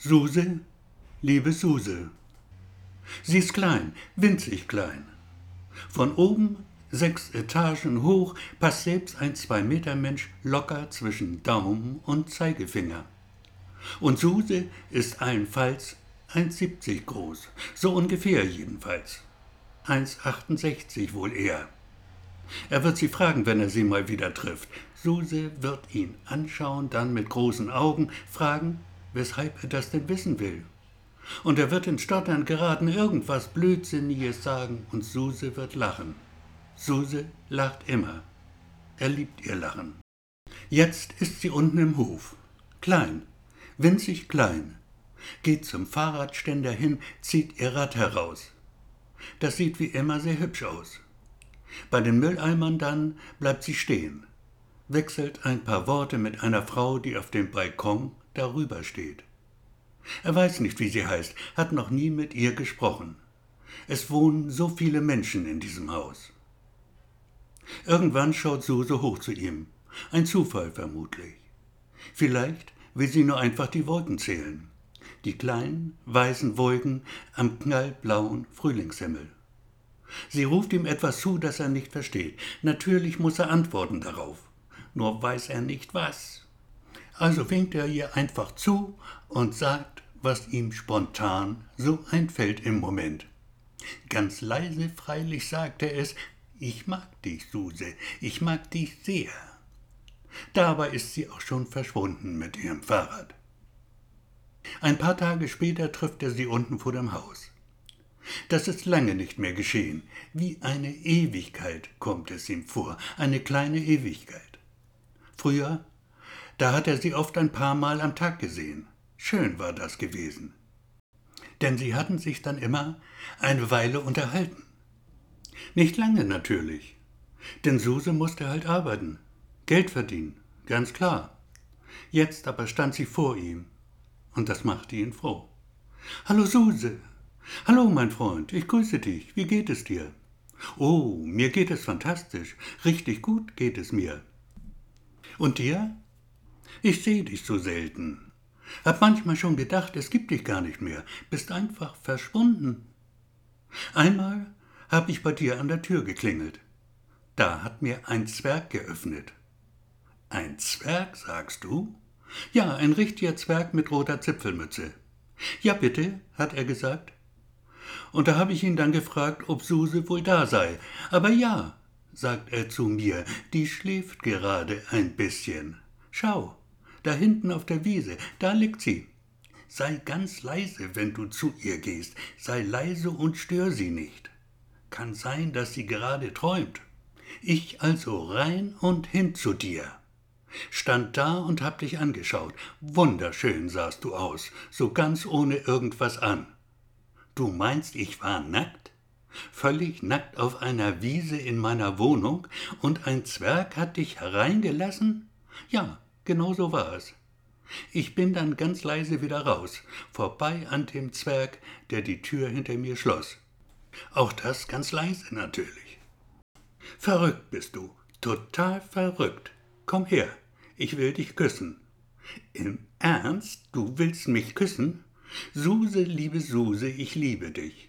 Suse, liebe Suse. Sie ist klein, winzig klein. Von oben, sechs Etagen hoch, passt selbst ein Zwei-Meter-Mensch locker zwischen Daumen und Zeigefinger. Und Suse ist allenfalls 1,70 groß, so ungefähr jedenfalls. 1,68 wohl eher. Er wird sie fragen, wenn er sie mal wieder trifft. Suse wird ihn anschauen, dann mit großen Augen fragen, weshalb er das denn wissen will. Und er wird in Stottern geraten irgendwas Blödsinniges sagen und Suse wird lachen. Suse lacht immer. Er liebt ihr Lachen. Jetzt ist sie unten im Hof. Klein, winzig klein. Geht zum Fahrradständer hin, zieht ihr Rad heraus. Das sieht wie immer sehr hübsch aus. Bei den Mülleimern dann bleibt sie stehen, wechselt ein paar Worte mit einer Frau, die auf dem Balkon darüber steht. Er weiß nicht, wie sie heißt, hat noch nie mit ihr gesprochen. Es wohnen so viele Menschen in diesem Haus. Irgendwann schaut Suse hoch zu ihm. Ein Zufall vermutlich. Vielleicht will sie nur einfach die Wolken zählen. Die kleinen, weißen Wolken am knallblauen Frühlingshimmel. Sie ruft ihm etwas zu, das er nicht versteht. Natürlich muss er antworten darauf. Nur weiß er nicht was. Also winkt er ihr einfach zu und sagt, was ihm spontan so einfällt im Moment. Ganz leise freilich sagt er es, ich mag dich, Suse, ich mag dich sehr. Dabei ist sie auch schon verschwunden mit ihrem Fahrrad. Ein paar Tage später trifft er sie unten vor dem Haus. Das ist lange nicht mehr geschehen. Wie eine Ewigkeit kommt es ihm vor, eine kleine Ewigkeit. Früher da hat er sie oft ein paar Mal am Tag gesehen. Schön war das gewesen. Denn sie hatten sich dann immer eine Weile unterhalten. Nicht lange natürlich. Denn Suse musste halt arbeiten, Geld verdienen, ganz klar. Jetzt aber stand sie vor ihm, und das machte ihn froh. Hallo Suse. Hallo mein Freund, ich grüße dich. Wie geht es dir? Oh, mir geht es fantastisch. Richtig gut geht es mir. Und dir? Ich sehe dich so selten. Hab manchmal schon gedacht, es gibt dich gar nicht mehr, bist einfach verschwunden. Einmal hab ich bei dir an der Tür geklingelt. Da hat mir ein Zwerg geöffnet. Ein Zwerg, sagst du? Ja, ein richtiger Zwerg mit roter Zipfelmütze. Ja, bitte, hat er gesagt. Und da habe ich ihn dann gefragt, ob Suse wohl da sei. Aber ja, sagt er zu mir, die schläft gerade ein bisschen. Schau, da hinten auf der Wiese, da liegt sie. Sei ganz leise, wenn du zu ihr gehst, sei leise und stör sie nicht. Kann sein, dass sie gerade träumt. Ich also rein und hin zu dir. Stand da und hab dich angeschaut. Wunderschön sahst du aus, so ganz ohne irgendwas an. Du meinst, ich war nackt? Völlig nackt auf einer Wiese in meiner Wohnung und ein Zwerg hat dich hereingelassen? Ja, Genau so war es. Ich bin dann ganz leise wieder raus, vorbei an dem Zwerg, der die Tür hinter mir schloss. Auch das ganz leise natürlich. Verrückt bist du, total verrückt. Komm her, ich will dich küssen. Im Ernst, du willst mich küssen? Suse, liebe Suse, ich liebe dich.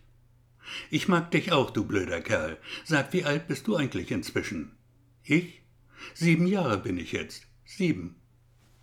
Ich mag dich auch, du blöder Kerl. Sag, wie alt bist du eigentlich inzwischen? Ich? Sieben Jahre bin ich jetzt. Sieben.